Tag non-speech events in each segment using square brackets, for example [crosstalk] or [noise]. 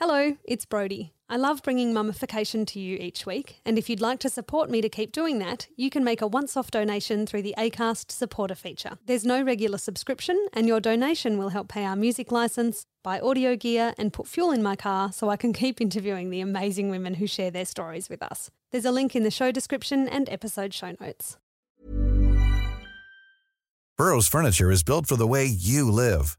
Hello, it's Brody. I love bringing mummification to you each week, and if you'd like to support me to keep doing that, you can make a once off donation through the ACAST supporter feature. There's no regular subscription, and your donation will help pay our music license, buy audio gear, and put fuel in my car so I can keep interviewing the amazing women who share their stories with us. There's a link in the show description and episode show notes. Burrow's furniture is built for the way you live.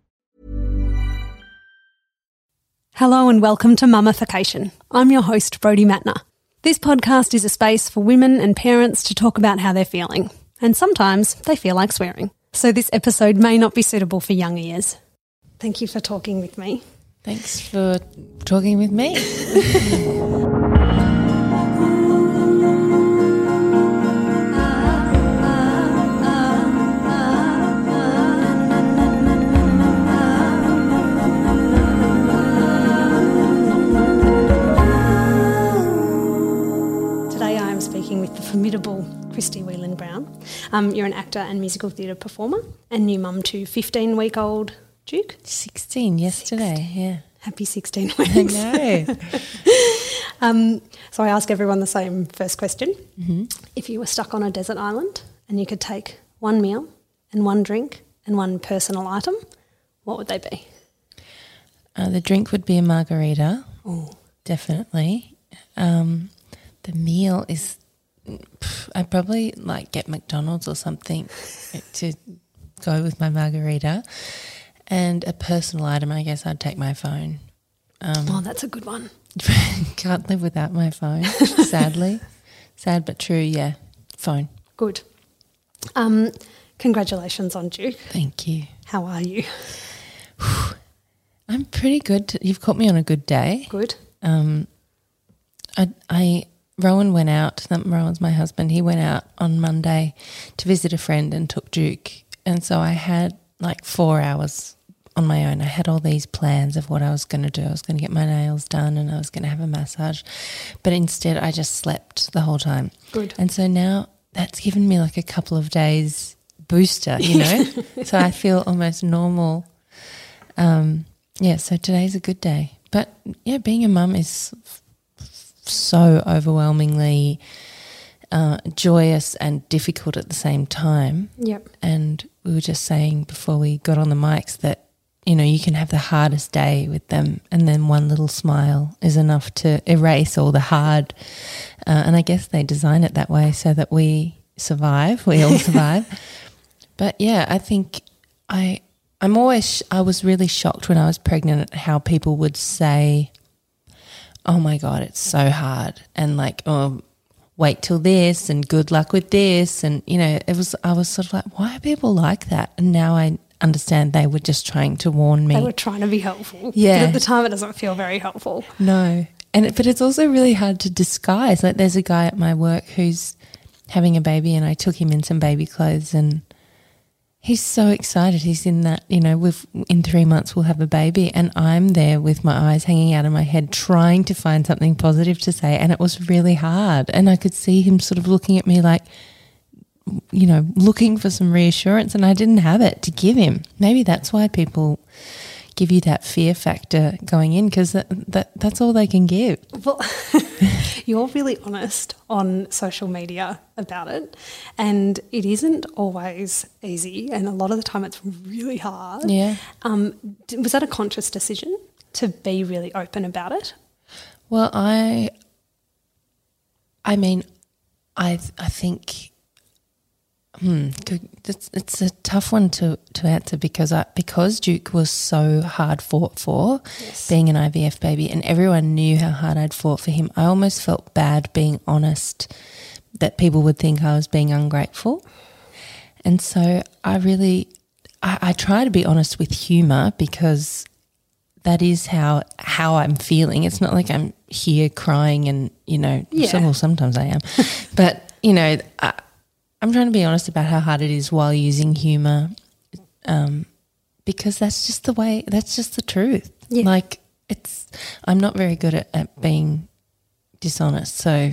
Hello and welcome to Mummification. I'm your host, Brody Matner. This podcast is a space for women and parents to talk about how they're feeling, and sometimes they feel like swearing. So this episode may not be suitable for young ears. Thank you for talking with me. Thanks for talking with me. [laughs] Christie Whelan Browne. Um, you're an actor and musical theatre performer and new mum to 15 week old Duke. 16 yesterday, yeah. Happy 16 [laughs] I weeks. know. [laughs] Um, so I ask everyone the same first question. Mm-hmm. If you were stuck on a desert island and you could take one meal and one drink and one personal item, what would they be? Uh, the drink would be a margarita, Oh, definitely. Um, the meal is, I'd probably like get McDonald's or something [laughs] to go with my margarita. And a personal item, I guess I'd take my phone. Um, oh, that's a good one. [laughs] Can't live without my phone, [laughs] sadly. Sad but true, yeah. Phone. Good. Um, congratulations on Duke. Thank you. How are you? [sighs] I'm pretty good. You've caught me on a good day. Good. Um, I, I Rowan went out. that- Rowan's my husband. He went out on Monday to visit a friend and took Duke, and so I had like four hours on my own. I had all these plans of what I was going to do. I was going to get my nails done, and I was going to have a massage, but instead I just slept the whole time. Good. And so now that's given me like a couple of days booster, you know. [laughs] so I feel almost normal. Um, yeah, so today's a good day. But yeah, being a mum is so overwhelmingly uh, joyous and difficult at the same time. Yep. And we were just saying before we got on the mics that, you know, you can have the hardest day with them, and then one little smile is enough to erase all the hard. Uh, and I guess they design it that way so that we survive, we all [laughs] survive. But yeah, I think I I'm always sh- I was really shocked when I was pregnant at how people would say, "Oh my god, it's so hard," and like, "Oh, wait till this," and "Good luck with this," and you know, it was I was sort of like, "Why are people like that?" And now I understand they were just trying to warn me. They were trying to be helpful. Yeah. But at the time, it doesn't feel very helpful. No. And it, but it's also really hard to disguise. Like there's a guy at my work who's having a baby and I took him in some baby clothes and he's so excited. He's in that, you know, we've in 3 months we'll have a baby and I'm there with my eyes hanging out of my head trying to find something positive to say and it was really hard. And I could see him sort of looking at me like you know, looking for some reassurance and I didn't have it to give him. Maybe that's why people give you that fear factor going in because that, that that's all they can give. Well, [laughs] you're really honest on social media about it, and it isn't always easy, and a lot of the time it's really hard. Yeah. Um, was that a conscious decision to be really open about it? Well, I I mean, I I think hmm, it's it's a tough one to, to answer because I because Duke was so hard fought for Yes. being an IVF baby, and everyone knew how hard I'd fought for him. I almost felt bad being honest that people would think I was being ungrateful, and so I really I, I try to be honest with humor because that is how how I'm feeling. It's not like I'm here crying and you know, Yeah. some, well, sometimes I am, [laughs] but you know, I, I'm trying to be honest about how hard it is while using humor, um, because that's just the way. That's just the truth. Yeah. Like it's, I'm not very good at, at being dishonest. So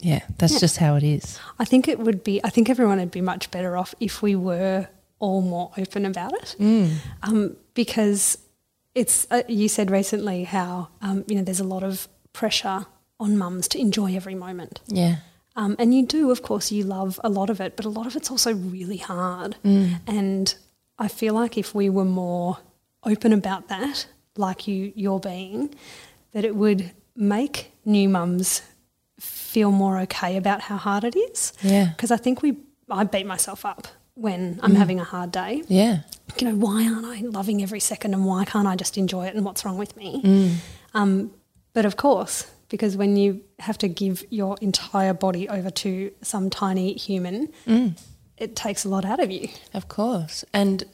yeah, that's Yeah. just how it is. I think it would be, I think everyone would be much better off if we were all more open about it. Um, because it's, uh, you said recently how, um, you know, there's a lot of pressure on mums to enjoy every moment. Yeah. Um, and you do, of course, you love a lot of it, but a lot of it's also really hard. And I feel like if we were more open about that, like you you're being, that it would make new mums feel more okay about how hard it is. Yeah. Because I think we I beat myself up when I'm having a hard day. Yeah. You know, why aren't I loving every second and why can't I just enjoy it and what's wrong with me? Um, but of course, because when you have to give your entire body over to some tiny human, it takes a lot out of you. Of course, and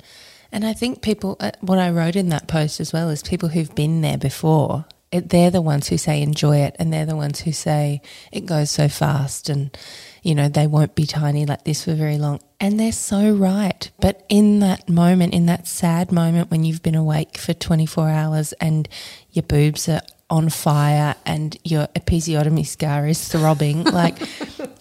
and I think people. Uh, what I wrote in that post as well is people who've been there before. It, they're the ones who say enjoy it, and they're the ones who say it goes so fast, and you know they won't be tiny like this for very long. And they're so right. But in that moment, in that sad moment when you've been awake for twenty four hours and your boobs are on fire and your episiotomy scar is throbbing, [laughs] like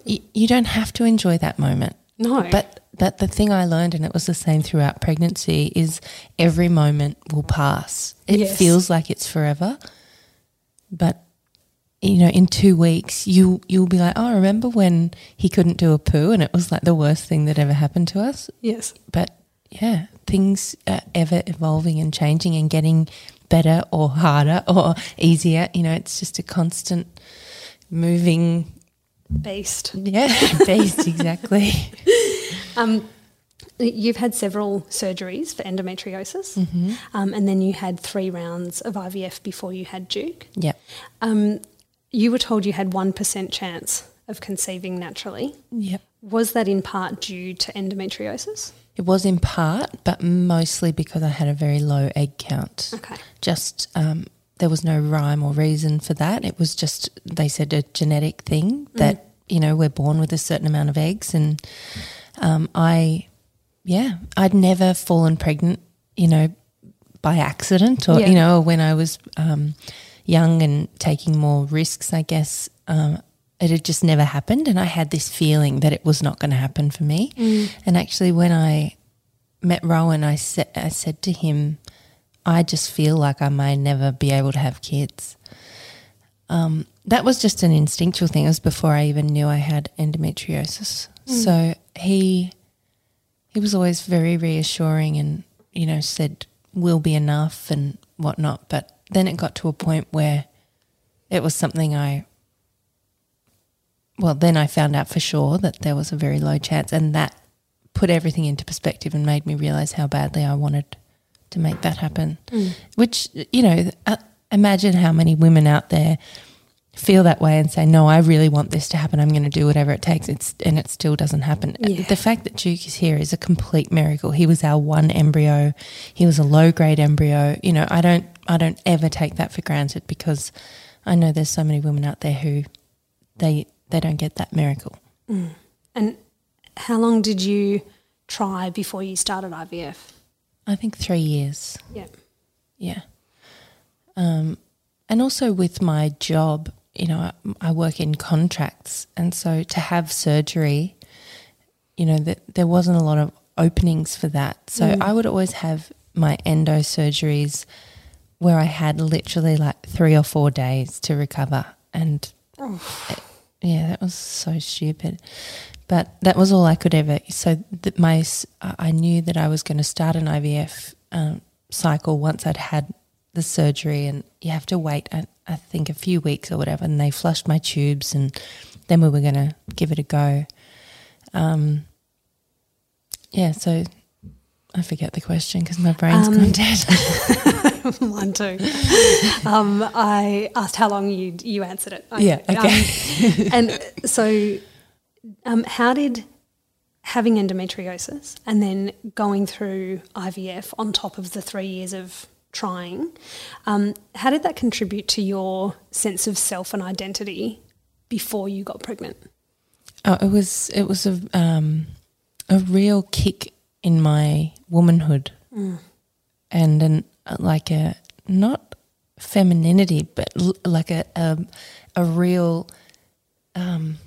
you, you don't have to enjoy that moment. No. But that the thing I learned, and it was the same throughout pregnancy, is every moment will pass. It Yes. feels like it's forever, but you know, in two weeks, you you'll be like, oh, remember when he couldn't do a poo, and it was like the worst thing that ever happened to us. Yes. But yeah, things are ever evolving and changing and getting better or harder or easier. You know, it's just a constant moving. Beast. Yeah, [laughs] beast exactly. [laughs] Um, you've had several surgeries for endometriosis, um, and then you had three rounds of IVF before you had Duke. Yep. Um, you were told you had 1% chance of conceiving naturally. Yep. Was that in part due to endometriosis? It was in part, but mostly because I had a very low egg count. Okay. Just um, there was no rhyme or reason for that. It was just they said a genetic thing that you know we're born with a certain amount of eggs, and um, I, yeah, I'd never fallen pregnant, you know, by accident or Yeah. you know when I was um, young and taking more risks. I guess um, it had just never happened, and I had this feeling that it was not going to happen for me. And actually, when I met Rowan, I said I said to him, I just feel like I may never be able to have kids. Um, that was just an instinctual thing. It was before I even knew I had endometriosis. So he he was always very reassuring and you know said will be enough and whatnot. But then it got to a point where it was something I. Well, then I found out for sure that there was a very low chance, and that put everything into perspective and made me realize how badly I wanted to make that happen. Which, you know, uh, imagine how many women out there feel that way and say, "No, I really want this to happen. I'm going to do whatever it takes." It's and it still doesn't happen. Yeah. The fact that Duke is here is a complete miracle. He was our one embryo. He was a low grade embryo. You know, I don't I don't ever take that for granted because I know there's so many women out there who they they don't get that miracle. And how long did you try before you started IVF? I think 3 years. Yeah. Yeah. Um, and also with my job, you know, I, I work in contracts, and so to have surgery, you know, there wasn't a lot of openings for that. So I would always have my endo surgeries where I had literally like three or four days to recover, and it- yeah, that was so stupid. But that was all I could ever. So that my, I knew that I was going to start an IVF um, cycle once I'd had the surgery, and you have to wait. I, I think a few weeks or whatever, and they flushed my tubes and then we were going to give it a go. Um, yeah, so I forget the question because my brain's Um, gone dead. [laughs] Mine too. um, I asked how long you you answered it. Yeah, okay. Um, and [laughs] so, um, how did having endometriosis and then going through IVF on top of the three years of trying, um, how did that contribute to your sense of self and identity before you got pregnant? Oh, it was it was a um, a real kick in my womanhood, and an like a not femininity, but l- like a a, a real, um,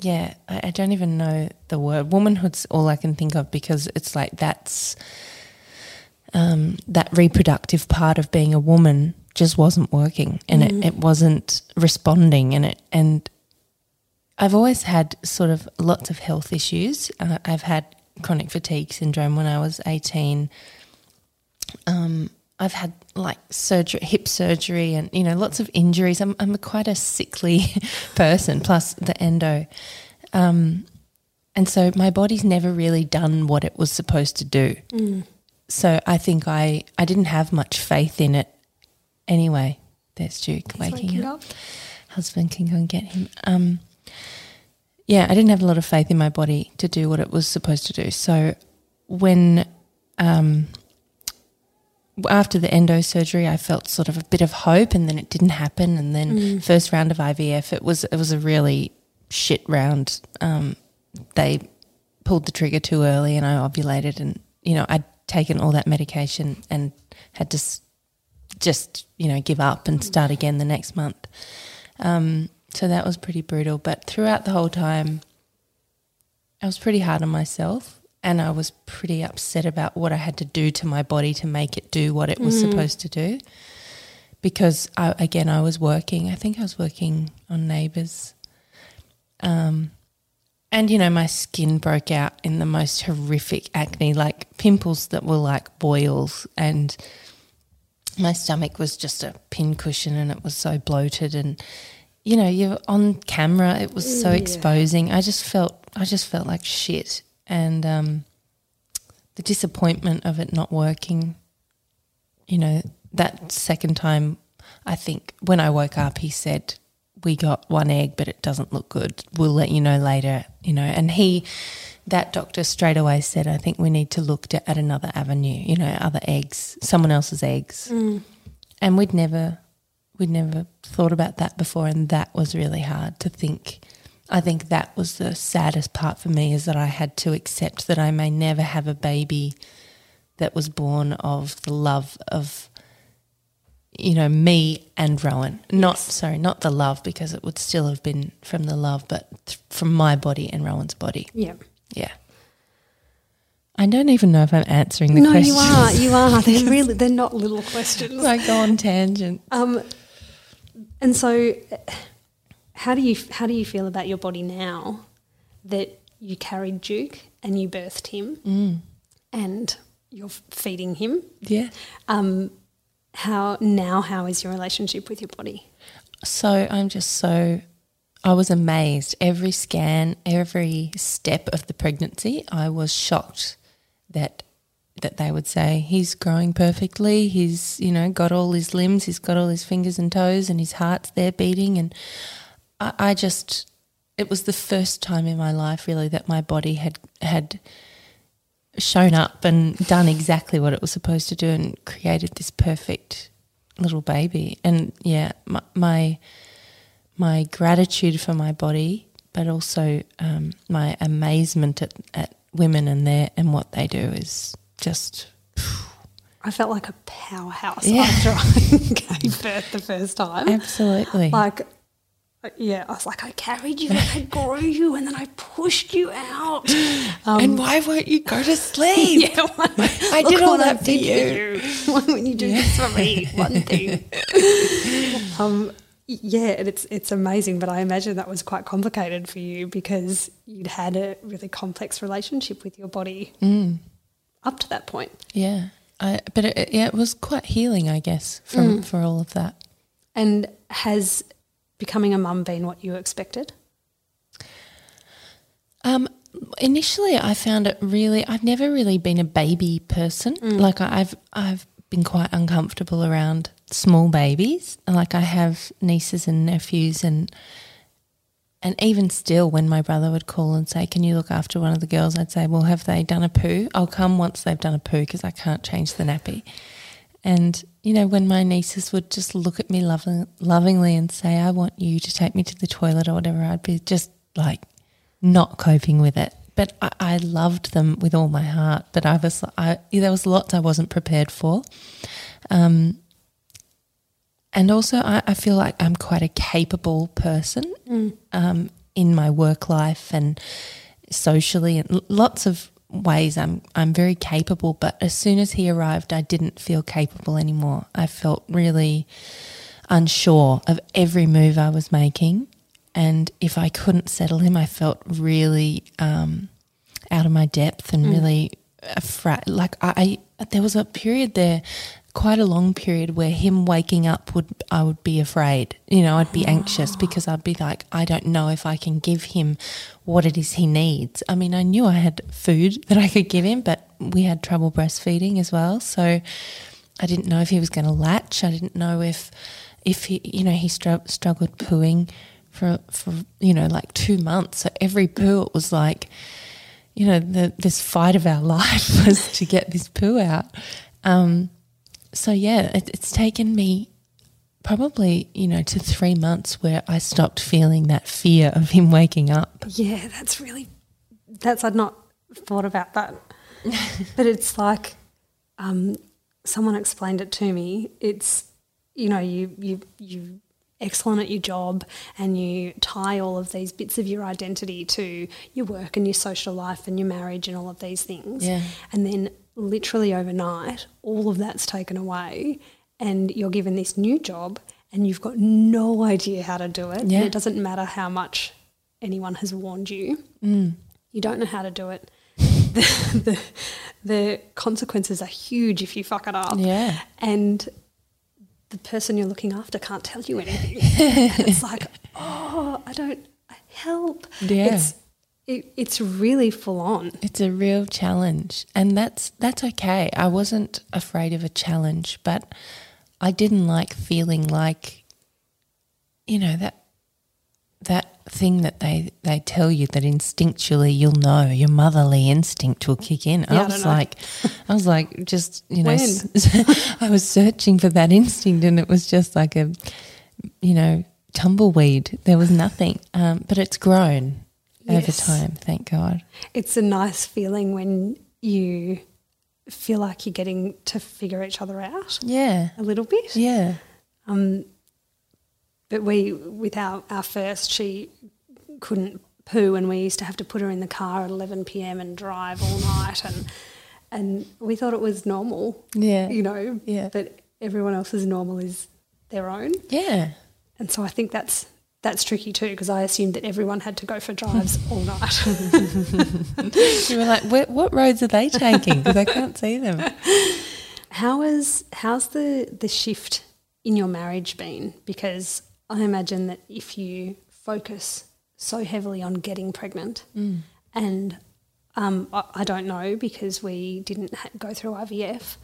yeah. I, I don't even know the word. Womanhood's all I can think of because it's like that's um, that reproductive part of being a woman just wasn't working, and it, it wasn't responding, and it and I've always had sort of lots of health issues. Uh, I've had chronic fatigue syndrome when I was 18. Um, I've had like surgery, hip surgery, and you know lots of injuries. I'm I'm quite a sickly [laughs] person, plus the endo, um, and so my body's never really done what it was supposed to do. So I think I I didn't have much faith in it. Anyway, there's Duke waking, waking up up. husband can go and get him. Um, yeah, I didn't have a lot of faith in my body to do what it was supposed to do. So when um, after the endo surgery, I felt sort of a bit of hope, and then it didn't happen. And then first round of IVF, it was it was a really shit round. Um, they pulled the trigger too early, and I ovulated, and you know I'd taken all that medication and had to s- just you know give up and start again the next month. Um, so that was pretty brutal. But throughout the whole time, I was pretty hard on myself and I was pretty upset about what I had to do to my body to make it do what it was supposed to do. Because I, again, I was working. I think I was working on Neighbours. Um, and you know, my skin broke out in the most horrific acne, like pimples that were like boils, and my stomach was just a pincushion and it was so bloated and you know you're on camera it was so exposing. I just felt i just felt like shit. And um, the disappointment of it not working you know that second time i think when i woke up he said we got one egg but it doesn't look good. We'll let you know later you know. And he that doctor straight away said i think we need to look to, at another avenue you know other eggs someone else's eggs. And we'd never we'd never thought about that before and that was really hard to think i think that was the saddest part for me is that i had to accept that i may never have a baby that was born of the love of you know me and rowan not sorry not the love because it would still have been from the love but th- from my body and rowan's body Yeah. yeah i don't even know if i'm answering the question. No, you are. You are. [laughs] They're really. They're not little questions. i go on tangent Um, and so, how do you how do you feel about your body now that you carried Duke and you birthed him, and you're feeding him? yeah Um, how now? How is your relationship with your body? So I'm just so I was amazed. Every scan, every step of the pregnancy, I was shocked that that they would say he's growing perfectly. He's you know got all his limbs. He's got all his fingers and toes, and his heart's there beating. And I, I just it was the first time in my life really that my body had had shown up and done exactly what it was supposed to do and created this perfect little baby. And yeah, my my, my gratitude for my body, but also um, my amazement at, at women and their and what they do is just I felt like a powerhouse Yeah. after I [laughs] gave birth the first time. absolutely Like, yeah, I was like, I carried you and I [laughs] grew you and then I pushed you out. Um, and why won't you go to sleep? [laughs] yeah, I look did all I that for you. you. Why won't you do this for me? One thing. um, yeah, and it's it's amazing, but I imagine that was quite complicated for you because you'd had a really complex relationship with your body up to that point. Yeah, I, but it, yeah, it was quite healing, I guess, from for all of that. And has becoming a mum been what you expected? Um, initially, I found it really. I've never really been a baby person. Like I- I've I've been quite uncomfortable around small babies. Like I have nieces and nephews, and and even still, when my brother would call and say, "Can you look after one of the girls?" I'd say, "Well, have they done a poo?" I'll come once they've done a poo because I can't change the nappy. And you know, when my nieces would just look at me loving, lovingly and say, "I want you to take me to the toilet" or whatever, I'd be just like not coping with it. But I, I loved them with all my heart. But I was, I, there was lots I wasn't prepared for. Um, and also, I, I feel like I'm quite a capable person um, in my work life and socially, and lots of ways. I'm I'm very capable. But as soon as he arrived, I didn't feel capable anymore. I felt really unsure of every move I was making, and if I couldn't settle him, I felt really um, out of my depth and really afraid. Like I, I, there was a period there, quite a long period, where him waking up would I would be afraid. You know, I'd be anxious because I'd be like, I don't know if I can give him what it is he needs. I mean, I knew I had food [laughs] that I could give him, but we had trouble breastfeeding as well, so. I didn't know if he was going to latch. I didn't know if, if he, you know, he str- struggled pooing for for you know like two months. So every poo it was like, you know, the this fight of our [laughs] life was to get this poo out. Um, so yeah, it, it's taken me probably you know to three months where I stopped feeling that fear of him waking up. Yeah, that's really that's I'd not thought about that. [laughs] but it's like um, someone explained it to me. It's you know you you you excellent at your job and you tie all of these bits of your identity to your work and your social life and your marriage and all of these things. Yeah. And then literally overnight, all of that's taken away and you're given this new job and you've got no idea how to do it. Yeah. And it doesn't matter how much anyone has warned you. Mm. You don't know how to do it. [laughs] The, the, the consequences are huge if you fuck it up. Yeah. And the person you're looking after can't tell you anything. [laughs] and it's like, oh, I don't help. Yeah. It's, it, it's really full on. It's a real challenge, and that's that's okay. I wasn't afraid of a challenge, but I didn't like feeling like, you know that that thing that they they tell you that instinctually you'll know your motherly instinct will kick in. Yeah, I I was know. like, I was like, just you know, [laughs] I was searching for that instinct, and it was just like a, you know, tumbleweed. There was nothing, um, but it's grown over Yes. time. Thank God. It's a nice feeling when you feel like you're getting to figure each other out Yeah. a little bit. Yeah. Um, but we, with our, our first, she couldn't poo, and we used to have to put her in the car at 11 p.m. and drive all night, and and we thought it was normal, Yeah. you know, Yeah. But everyone else's normal is their own, Yeah. and so I think that's that's tricky too because I assumed that everyone had to go for drives [laughs] all night. You were like, what, what roads are they taking? Because I can't see them. How is how's the the shift in your marriage been? Because I imagine that if you focus so heavily on getting pregnant, and um, I, I don't know because we didn't ha- go through IVF,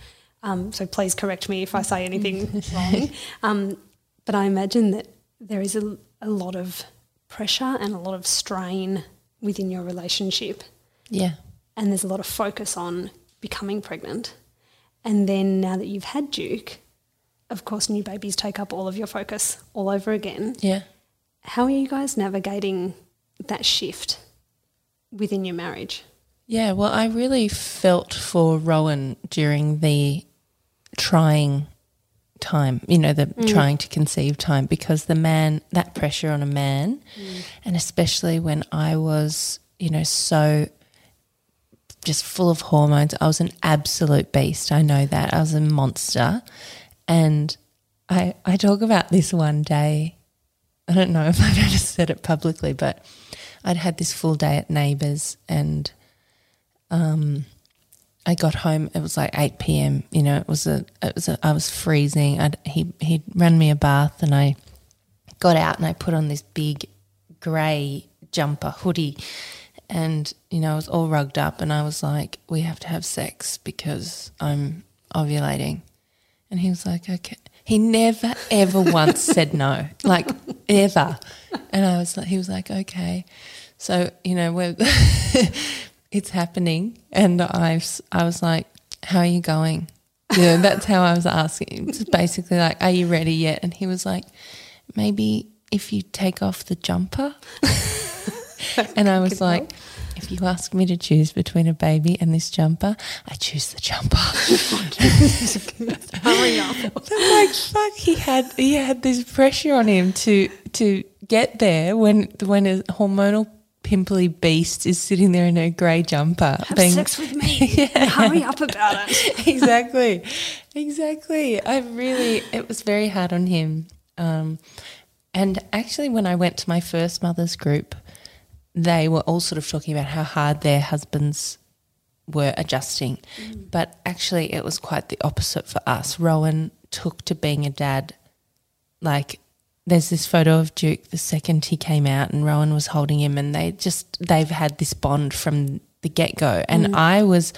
um, so please correct me if I say anything wrong. Um, but I imagine that there is a, a lot of pressure and a lot of strain within your relationship Yeah. and there's a lot of focus on becoming pregnant. And then now that you've had Duke, of course, new babies take up all of your focus all over again. Yeah. How are you guys navigating that shift within your marriage? Yeah. Well, I really felt for Rowan during the trying time, you know, the trying to conceive time, because the man, that pressure on a man, and especially when I was, you know, so just full of hormones. I was an absolute beast. I know that. I was a monster. And I I talk about this one day. I don't know [laughs] if I've ever said it publicly, but I'd had this full day at neighbours and um I got home it was like 8 p.m. you know it was a it was a, I was freezing I'd, he he'd run me a bath and I got out and I put on this big grey jumper hoodie And, you know, I was all rugged up and I was like, we have to have sex because I'm ovulating. And he was like, okay. He never, ever once said no, like ever. And I was like, he was like, okay. So, you know, we're, [laughs] it's happening. And I, I was like, how are you going? Yeah, that's how I was asking. [laughs] It's basically like, are you ready yet? And he was like, maybe if you take off the jumper. [laughs] and I was like, if you ask me to choose between a baby and this jumper, I choose the jumper. [laughs] Hurry up. like fuck, he had he had this pressure on him to to get there when when a hormonal pimply beast is sitting there in a grey jumper. Have sex with me. [laughs] Hurry up about it. [laughs] exactly, exactly. I really, it was very hard on him. Um, and actually, when I went to my first mother's group, they were all sort of talking about how hard their husbands were adjusting. But actually, it was quite the opposite for us. Rowan took to being a dad like there's this photo of Duke the second he came out and Rowan was holding him and they just they've had this bond from the get go. And I was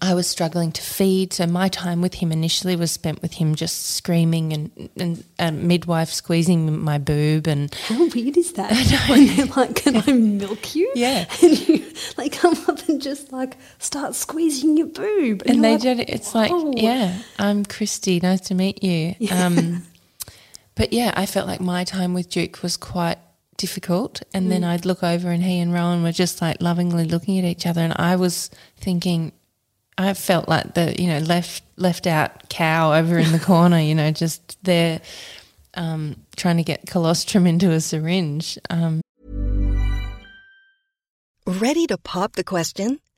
I was struggling to feed, so my time with him initially was spent with him just screaming and and a midwife squeezing my boob and [laughs] How weird is that? [laughs] When they're like, "Can I milk you?" Yeah. [laughs] and you like come up and just like start squeezing your boob, and you're they like, did it. It's like, yeah, I'm Christie. Nice to meet you. Um, but yeah, I felt like my time with Duke was quite difficult. And Mm. then I'd look over, and he and Rowan were just like lovingly looking at each other, and I was thinking. I felt like the you know left left out cow over in the [laughs] corner, you know, just there um, trying to get colostrum into a syringe. Um, Ready to pop the question?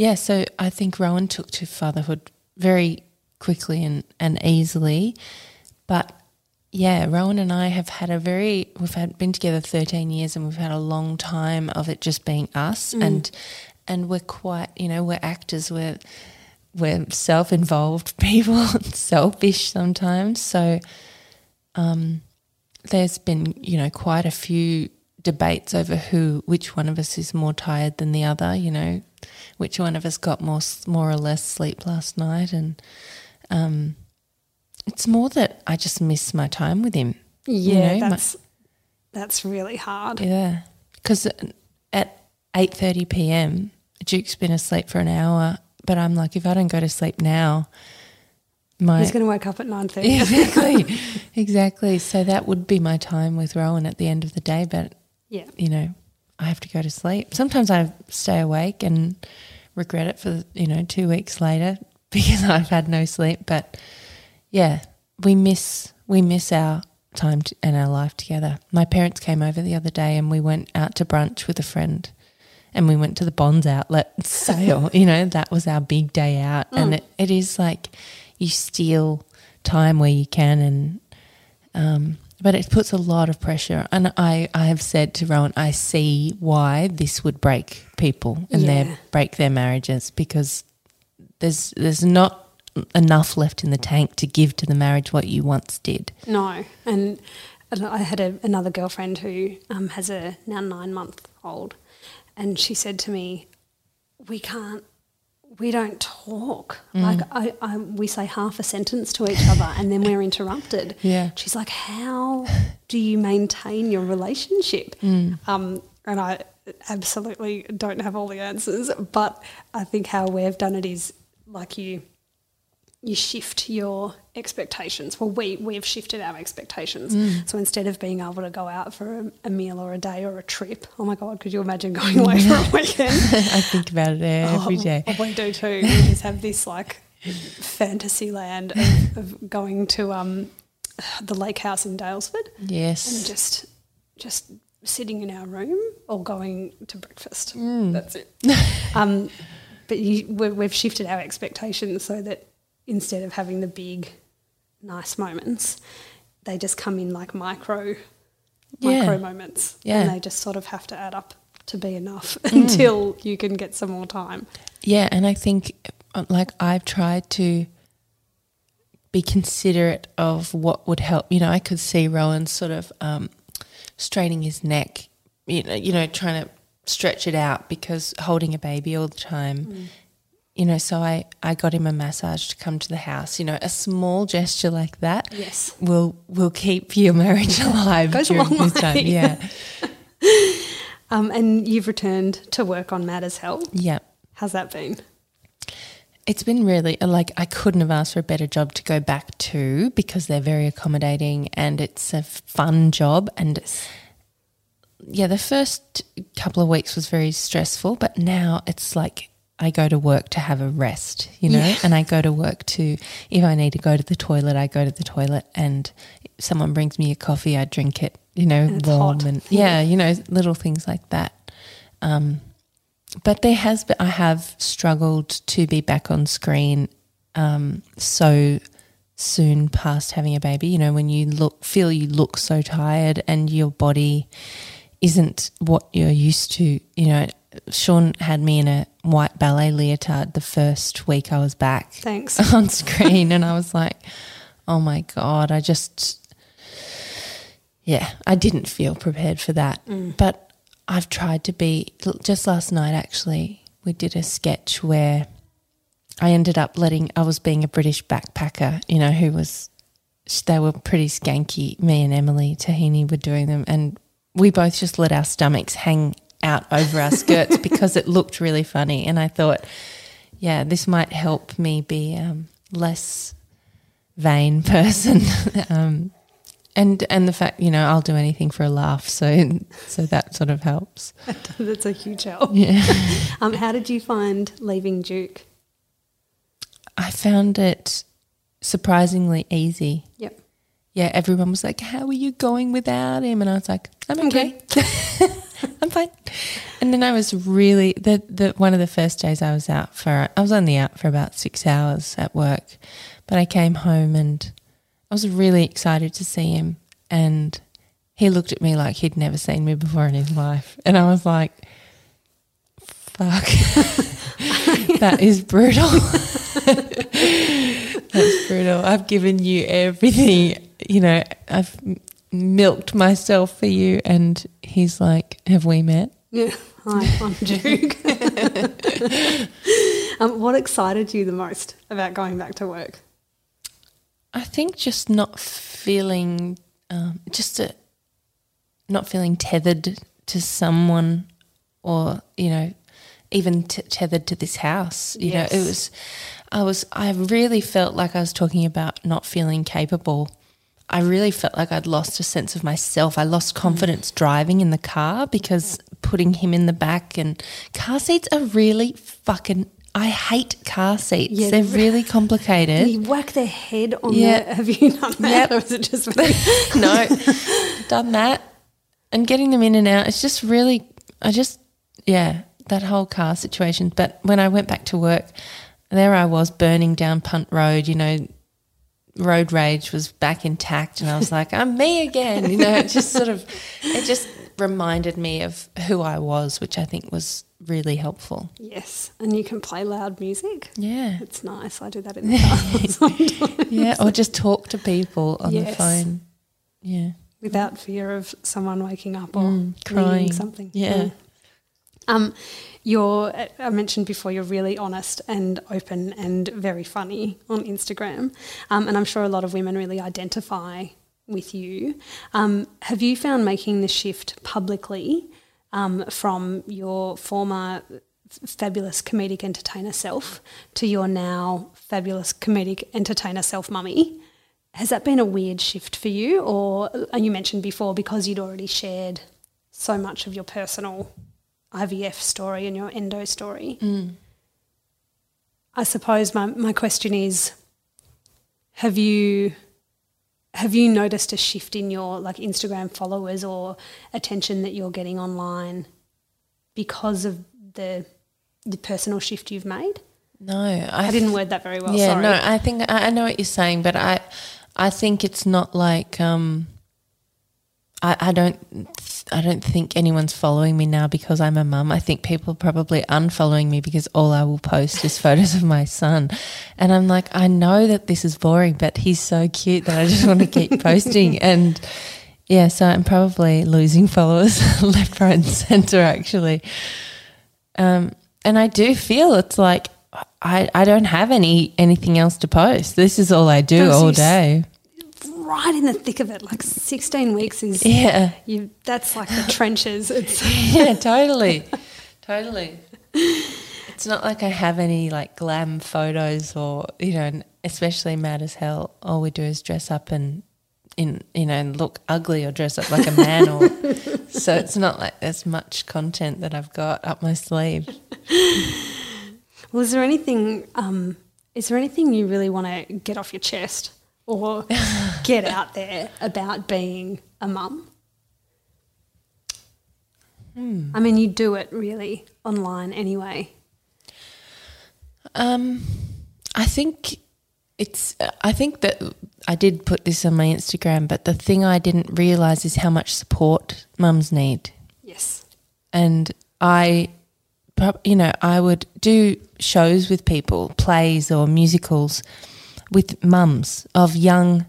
Yeah, so I think Rowan took to fatherhood very quickly and, and easily. But yeah, Rowan and I have had a very we've had been together thirteen years and we've had a long time of it just being us and and we're quite you know, we're actors, we're we're self involved [laughs] people, [laughs] selfish sometimes. So um there's been, you know, quite a few debates over who which one of us is more tired than the other, you know, which one of us got more more or less sleep last night and um it's more that I just miss my time with him. you Yeah, know, my- that's that's really hard. yeah, because at eight thirty p.m., Duke's been asleep for an hour. But I'm like, if I don't go to sleep now, my He's going to wake up at nine thirty. [laughs] exactly, [laughs] exactly. So that would be my time with Rowan at the end of the day. But Yeah, you know, I have to go to sleep. Sometimes I stay awake and regret it for you know two weeks later [laughs] because I've had no sleep. But yeah, we miss we miss our time to, and our life together. My parents came over the other day and we went out to brunch with a friend. And we went to the Bonds outlet [laughs] sale. you know, that was our big day out. And it, it is like you steal time where you can and um, but it puts a lot of pressure. And I, I have said to Rowan, I see why this would break people and Yeah. their break their marriages because there's there's not enough left in the tank to give to the marriage what you once did. no, and I had a, another girlfriend who um, has a now nine month old, and she said to me, "We can't." We don't talk. Mm. Like I, I, we say half a sentence to each other, and then we're interrupted. [laughs] Yeah. She's like, "How do you maintain your relationship?" Mm. Um, and I absolutely don't have all the answers, but I think how we've done it is like you you shift your expectations. Well, we we've shifted our expectations. So instead of being able to go out for a, a meal or a day or a trip, oh my god, could you imagine [laughs] going away for a [laughs] weekend? I think about it every Oh, day. We do too. We just have this like fantasy land of, of going to um, the lake house in Daylesford and Yes. just just sitting in our room or going to breakfast. Mm. That's it. [laughs] um, but you, we, we've shifted our expectations so that instead of having the big, nice moments, they just come in like micro, Yeah. micro moments, Yeah. and they just sort of have to add up to be enough [laughs] until you can get some more time. Yeah, and I think uh, like I've tried to be considerate of what would help. You know, I could see Rowan sort of um, straining his neck. You know, you know, trying to stretch it out because holding a baby all the time. You know, so I I got him a massage to come to the house. You know, a small gesture like that. Yes. will will keep your marriage [laughs] alive Goes a during long this time. way. Yeah, [laughs] Um, and you've returned to work on Mad as Hell. yeah. How's that been? It's been really like I couldn't have asked for a better job to go back to because they're very accommodating and it's a fun job. And yeah, the first couple of weeks was very stressful, but now it's like I go to work to have a rest, you know, Yeah. and I go to work to, if I need to go to the toilet, I go to the toilet and if someone brings me a coffee, I drink it, you know, And warm hot. and yeah, you know, little things like that. Um, but there has been, I have struggled to be back on screen um, so soon past having a baby. You know, when you look, feel you look so tired and your body isn't what you're used to. You know, Shaun had me in a white ballet leotard the first week I was back Thanks. [laughs] on screen, and I was like, oh my God, I just, yeah, I didn't feel prepared for that. Mm. But I've tried to be, just last night actually, we did a sketch where I ended up letting, I was being a British backpacker, you know, who was, they were pretty skanky. Me and Emily Taheny were doing them, and we both just let our stomachs hang out over our skirts [laughs] because it looked really funny. And I thought, yeah, this might help me be um, less vain [laughs] person. [laughs] um, and and the fact, you know, I'll do anything for a laugh, so so that sort of helps. That's a huge help. Yeah. Um, how did you find leaving Duke? I found it surprisingly easy. Yep. Yeah, everyone was like, "How are you going without him?" And I was like, "I'm okay, [laughs] I'm fine." And then I was really the the one of the first days I was out for I was only out for about six hours at work, but I came home and I was really excited to see him, and he looked at me like he'd never seen me before in his life, and I was like, "Fuck, [laughs] that is brutal." [laughs] That's brutal. I've given you everything. You know, I've milked myself for you. And he's like, Have we met? Yeah. [laughs] Hi, I'm Duke. [laughs] um, what excited you the most about going back to work? I think just not feeling, um, just a, not feeling tethered to someone or, you know, even t- tethered to this house. You Yes. know, it was, I was, I really felt like I was talking about not feeling capable. I really felt like I'd lost a sense of myself. I lost confidence driving in the car because putting him in the back and car seats are really fucking. I hate car seats. Yeah, They're really complicated. You whack their head on Yeah. the. Have you done that? Yep. [laughs] Or was it just me? [laughs] no, done that. And getting them in and out, it's just really, I just, yeah, that whole car situation. But when I went back to work, there I was burning down Punt Road, you know, road rage was back intact. And I was like, I'm me again. You know, it just sort of, it just reminded me of who I was, which I think was really helpful. yes. And you can play loud music. Yeah. It's nice. I do that in the car [laughs] sometimes Yeah. Or just talk to people on the phone. Yeah. without fear of someone waking up or Mm, crying crying. something. Yeah. Um, you're, I mentioned before, you're really honest and open and very funny on Instagram. Um, and I'm sure a lot of women really identify with you. Um, have you found making the shift publicly um, from your former fabulous comedic entertainer self to your now fabulous comedic entertainer self mummy. Has that been a weird shift for you? Or uh, you mentioned before because you'd already shared so much of your personal IVF story and your endo story. I suppose my, my question is have you have you noticed a shift in your like Instagram followers or attention that you're getting online because of the the personal shift you've made? No, I, I didn't word that very well. yeah, sorry. no, I think I I know what you're saying, but I, I think it's not like um, I, I don't, I don't think anyone's following me now because I'm a mum. I think people are probably unfollowing me because all I will post is [laughs] photos of my son, and I'm like, I know that this is boring, but he's so cute that I just want to keep [laughs] posting, and yeah, so I'm probably losing followers [laughs] left, right, and center actually. Um, and I do feel it's like I, I don't have any anything else to post. This is all I do all day. Right in the thick of it, like 16 weeks is Yeah, you. That's like the trenches. [laughs] It's yeah, [laughs] totally, totally. It's not like I have any like glam photos or you know, and especially mad as hell. All we do is dress up and in you know and look ugly or dress up like a man or [laughs] so it's not like there's much content that I've got up my sleeve. Well, is there anything? Um, is there anything you really want to get off your chest or [laughs] get out there about being a mum? Hmm. I mean, you do it really online anyway. Um, I think it's. I think that I did put this on my Instagram, but the thing I didn't realize is how much support mums need. Yes. And I, you know, I would do shows with people, plays or musicals with mums of young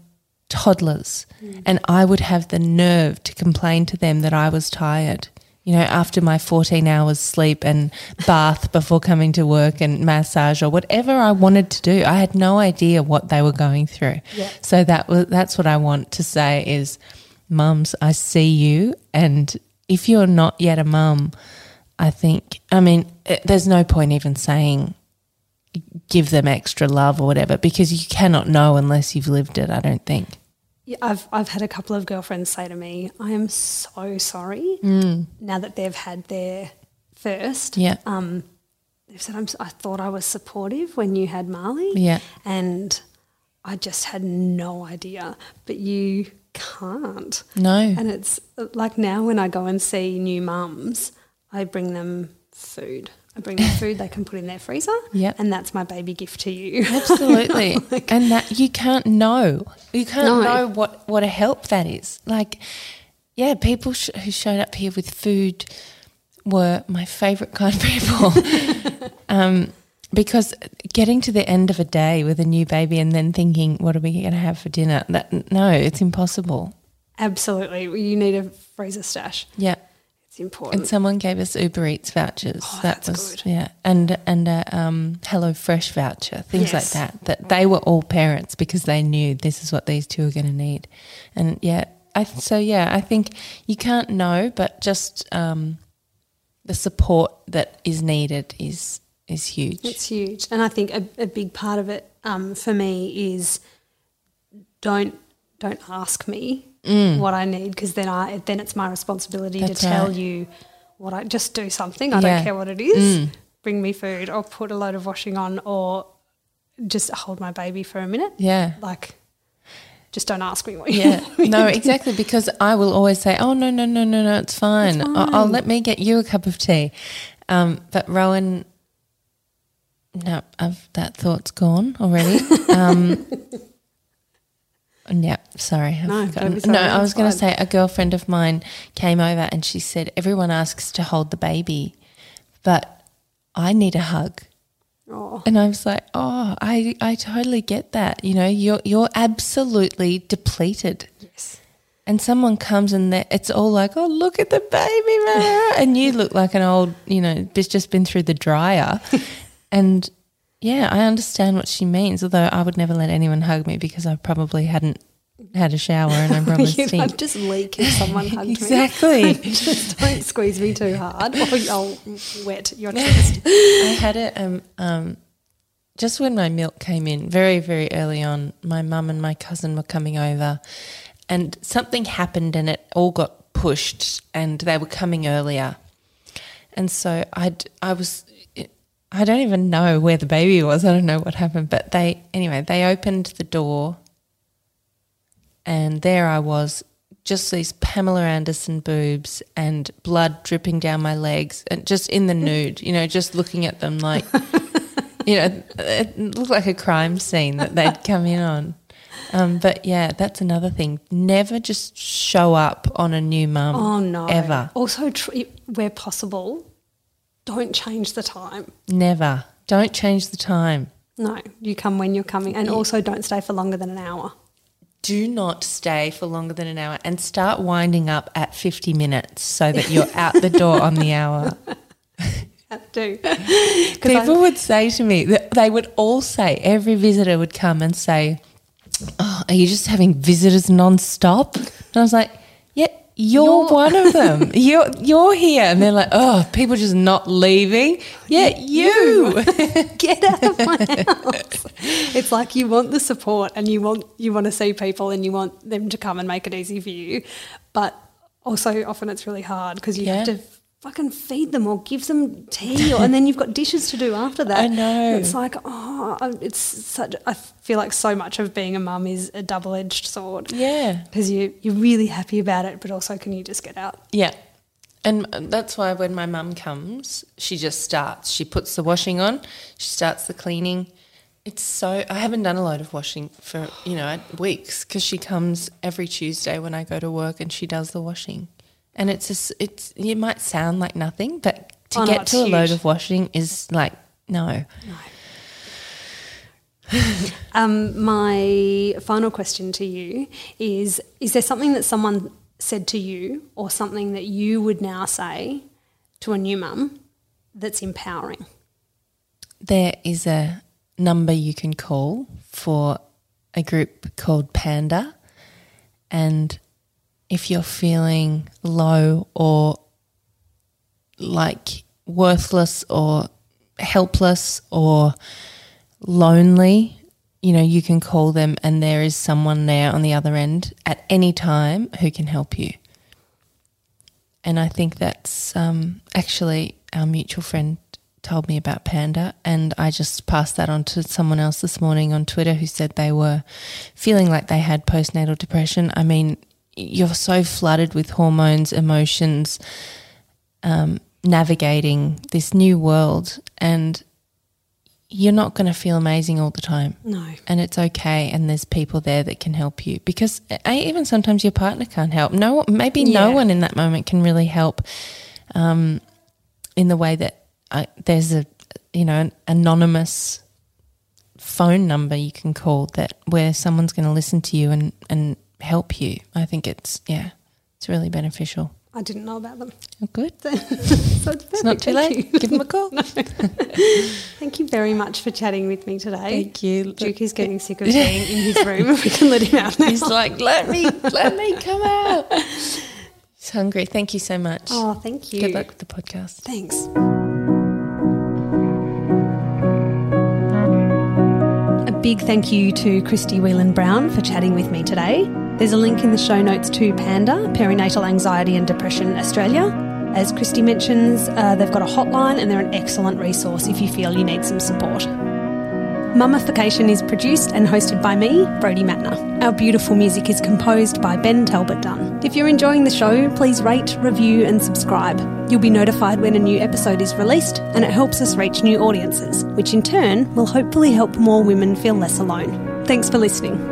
toddlers, mm. and I would have the nerve to complain to them that I was tired. You know, after my 14 hours sleep and bath before coming to work and massage or whatever I wanted to do, I had no idea what they were going through. Yeah. So that was that's what I want to say is, mums, I see you, and if you're not yet a mum, I think I mean it, there's no point even saying give them extra love or whatever because you cannot know unless you've lived it. I don't think. Yeah, I've I've had a couple of girlfriends say to me, "I am so sorry." Now that they've had their first, Yeah. um, they've said, I'm, "I thought I was supportive when you had Marley, Yeah. and I just had no idea, but you can't." No. And it's like now when I go and see new mums, I bring them food. I bring them food they can put in their freezer, Yep. and that's my baby gift to you. [laughs] Absolutely. [laughs] and that you can't know. You can't No. know what, what a help that is. Like, yeah, people sh- who showed up here with food were my favourite kind of people. [laughs] um, because getting to the end of a day with a new baby and then thinking, what are we going to have for dinner? That No, it's impossible. Absolutely, you need a freezer stash. Yeah. It's important. And someone gave us Uber Eats vouchers. Oh, that that's was good. yeah, and and a um, Hello Fresh voucher, things like that. That they were all parents because they knew this is what these two are going to need, and yeah, I so yeah, I think you can't know, but just um, the support that is needed is is huge. It's huge, and I think a, a big part of it um, for me is don't don't ask me what I need because then I then it's my responsibility Mm. That's to tell right. you what I just do something. I Yeah. Mm. don't care what it is. Bring me food, or put a load of washing on, or just hold my baby for a minute. Yeah. like just don't ask me what you Yeah, [laughs] no, exactly. Because I will always say, "Oh no, no, no, no, no, it's fine. It's I'll, I'll let me get you a cup of tea." Um, but Rowan, no, I've, that thought's gone already. Um, [laughs] yeah, sorry. I've No, don't forgotten. be sorry, no, I was going to say a girlfriend of mine came over and she said, "Everyone asks to hold the baby, but I need a hug." Oh, And I was like, oh, I, I totally get that. You know, you're you're absolutely depleted. yes. And someone comes and it's all like, oh, look at the baby, Mara," and you look like an old, you know, it's just been through the dryer. [laughs] and yeah, I understand what she means. Although I would never let anyone hug me because I probably hadn't had a shower and I promised you him. know, just leak if someone hugged Exactly. me. [laughs] just don't squeeze me too hard or I'll wet your chest. [laughs] I had it um, um, just when my milk came in, very, very early on. My mum and my cousin were coming over, and something happened, and it all got pushed, and they were coming earlier. And so I'd, I was, I don't even know where the baby was. I don't know what happened, but they, anyway, they opened the door, and there I was, just these Pamela Anderson boobs and blood dripping down my legs, and just in the nude, you know, just looking at them like, [laughs] you know, it looked like a crime scene that they'd come in on. Um, but yeah, that's another thing. Never just show up on a new mum. Oh no. Ever. Also tr- where possible, don't change the time. Never. Don't change the time. No, you come when you're coming and also don't stay for longer than an hour. Do not stay for longer than an hour and start winding up at 50 minutes so that you're out the door on the hour. [laughs] [laughs] Do. [laughs] People would say to me, they would all say, every visitor would come and say, oh, Are you just having visitors non-stop? And I was like, Yeah, you're, You're- one of them. [laughs] you're, you're here. And they're like, Oh, people just not leaving. Yeah, you. [laughs] get out of my [laughs] house. It's like you want the support and you want you want to see people and you want them to come and make it easy for you, but also often it's really hard because you have to fucking feed them or give them tea, or, and then you've got dishes to do after [laughs] that. I know. It's like oh, it's such. I feel like so much of being a mum is a double edged sword. yeah. Because you you're really happy about it, but also can you just get out? Yeah. And that's why when my mum comes, she just starts. She puts the washing on, she starts the cleaning. It's so, I haven't done a load of washing for, you know, weeks because she comes every Tuesday when I go to work and she does the washing. And it's just, it's, it might sound like nothing, but to Oh, get it's to a load of washing is like, no. [laughs] Um, my final question to you is Is there something that someone said to you or something that you would now say to a new mum that's empowering? There is a number you can call for a group called Panda. And if you're feeling low or like worthless or helpless or lonely, you know, you can call them and there is someone there on the other end at any time who can help you. And I think that's um, actually our mutual friend told me about Panda, and I just passed that on to someone else this morning on Twitter who said they were feeling like they had postnatal depression. I mean, you're so flooded with hormones, emotions, um, navigating this new world, and you're not going to feel amazing all the time. No. and it's okay and there's people there that can help you because uh, even sometimes your partner can't help. No maybe no one in that moment can really help um, in the way that I, there's a you know an anonymous phone number you can call that where someone's going to listen to you and and help you i think it's yeah it's really beneficial I didn't know about them. oh, good [laughs] So it's, it's not too late give them a call [laughs] Thank you very much for chatting with me today. thank you Duke is getting sick of [laughs] being in his room. we can let him out now. he's like let me let me come out he's hungry thank you so much Oh, thank you. Good luck with the podcast. Thanks. A big thank you to Christie Whelan Browne for chatting with me today. There's a link in the show notes to Panda, Perinatal Anxiety and Depression Australia. As Christie mentions, uh, they've got a hotline and they're an excellent resource if you feel you need some support. Mummification is produced and hosted by me, Brody Matner. Our beautiful music is composed by Ben Talbot Dunn. If you're enjoying the show, please rate, review, and subscribe. You'll be notified when a new episode is released, and it helps us reach new audiences, which in turn will hopefully help more women feel less alone. Thanks for listening.